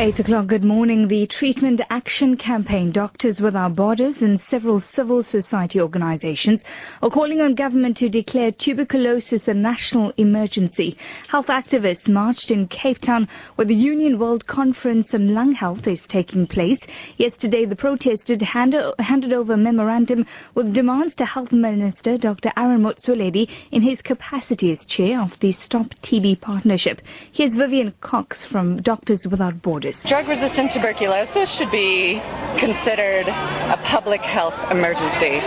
8 o'clock, good morning. The Treatment Action Campaign, Doctors Without Borders and several civil society organizations are calling on government to declare tuberculosis a national emergency. Health activists marched in Cape Town where the Union World Conference on Lung Health is taking place. Yesterday, the protesters handed over a memorandum with demands to Health Minister Dr. Aaron Motsoaledi in his capacity as chair of the Stop TB Partnership. Here's Vivian Cox from Doctors Without Borders. Drug resistant tuberculosis should be considered a public health emergency.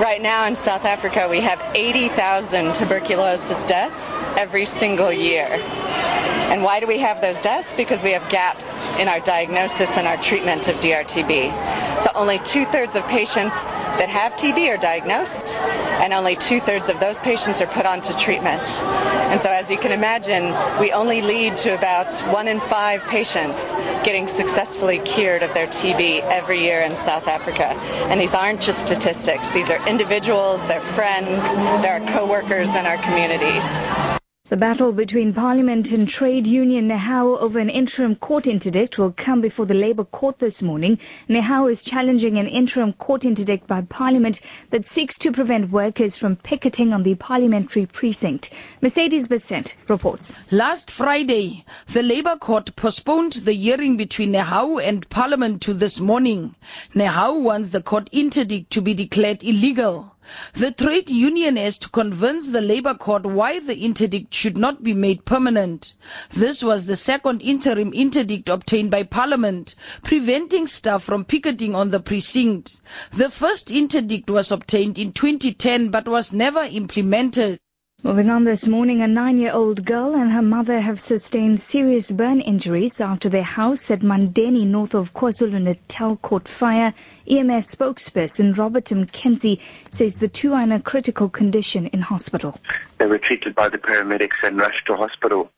Right now in South Africa, we have 80,000 tuberculosis deaths every single year. And why do we have those deaths? Because we have gaps in our diagnosis and our treatment of DRTB. So only two thirds of patients that have TB are diagnosed, and only two thirds of those patients are put onto treatment. And so, as you can imagine, we only lead to about one in five patients getting successfully cured of their TB every year in South Africa. And these aren't just statistics, these are individuals, they're friends, they're our co workers in our communities. The battle between Parliament and trade union NEHAWU over an interim court interdict will come before the Labour court this morning. NEHAWU is challenging an interim court interdict by Parliament that seeks to prevent workers from picketing on the parliamentary precinct. Mercedes Besant reports. Last Friday, the Labour court postponed the hearing between NEHAWU and Parliament to this morning. NEHAWU wants the court interdict to be declared illegal. The trade union has to convince the Labour Court why the interdict should not be made permanent. This was the second interim interdict obtained by Parliament, preventing staff from picketing on the precinct. The first interdict was obtained in 2010 but was never implemented. Moving on this morning, a nine-year-old girl and her mother have sustained serious burn injuries after their house at Mandeni, north of KwaZulu-Natal, caught fire. EMS spokesperson Robert McKenzie says the two are in a critical condition in hospital. They were treated by the paramedics and rushed to hospital.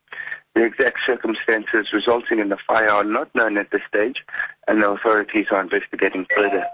The exact circumstances resulting in the fire are not known at this stage, and the authorities are investigating further.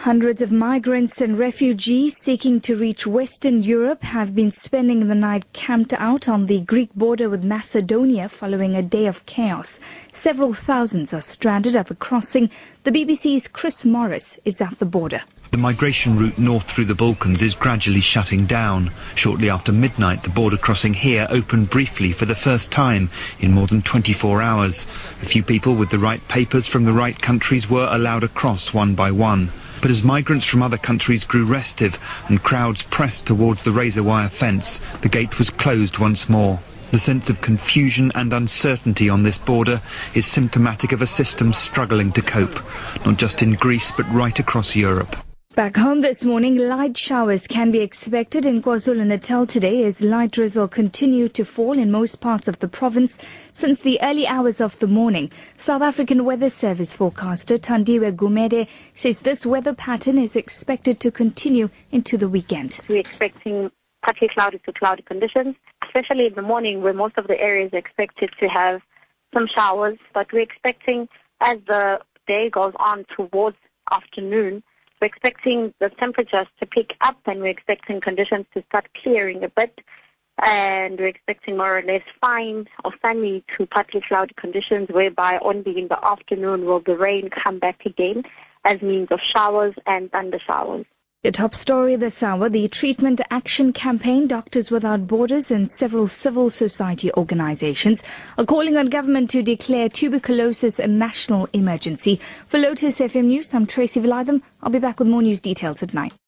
Hundreds of migrants and refugees seeking to reach Western Europe have been spending the night camped out on the Greek border with Macedonia following a day of chaos. Several thousands are stranded at the crossing. The BBC's Chris Morris is at the border. The migration route north through the Balkans is gradually shutting down. Shortly after midnight, the border crossing here opened briefly for the first time in more than 24 hours. A few people with the right papers from the right countries were allowed across one by one. But as migrants from other countries grew restive and crowds pressed towards the razor wire fence, the gate was closed once more. The sense of confusion and uncertainty on this border is symptomatic of a system struggling to cope, not just in Greece but right across Europe. Back home this morning, light showers can be expected in KwaZulu-Natal today as light drizzle continue to fall in most parts of the province since the early hours of the morning. South African Weather Service forecaster Tandiwe Gumede says this weather pattern is expected to continue into the weekend. We're expecting partly cloudy to cloudy conditions, especially in the morning where most of the areas are expected to have some showers, but we're expecting as the day goes on towards afternoon, we're expecting the temperatures to pick up and we're expecting conditions to start clearing a bit. And we're expecting more or less fine or sunny to partly cloudy conditions whereby only in the afternoon will the rain come back again as means of showers and thunder showers. The top story this hour, the Treatment Action Campaign, Doctors Without Borders and several civil society organizations are calling on government to declare tuberculosis a national emergency. For Lotus FM News, I'm Tracy Valaydham. I'll be back with more news details at night.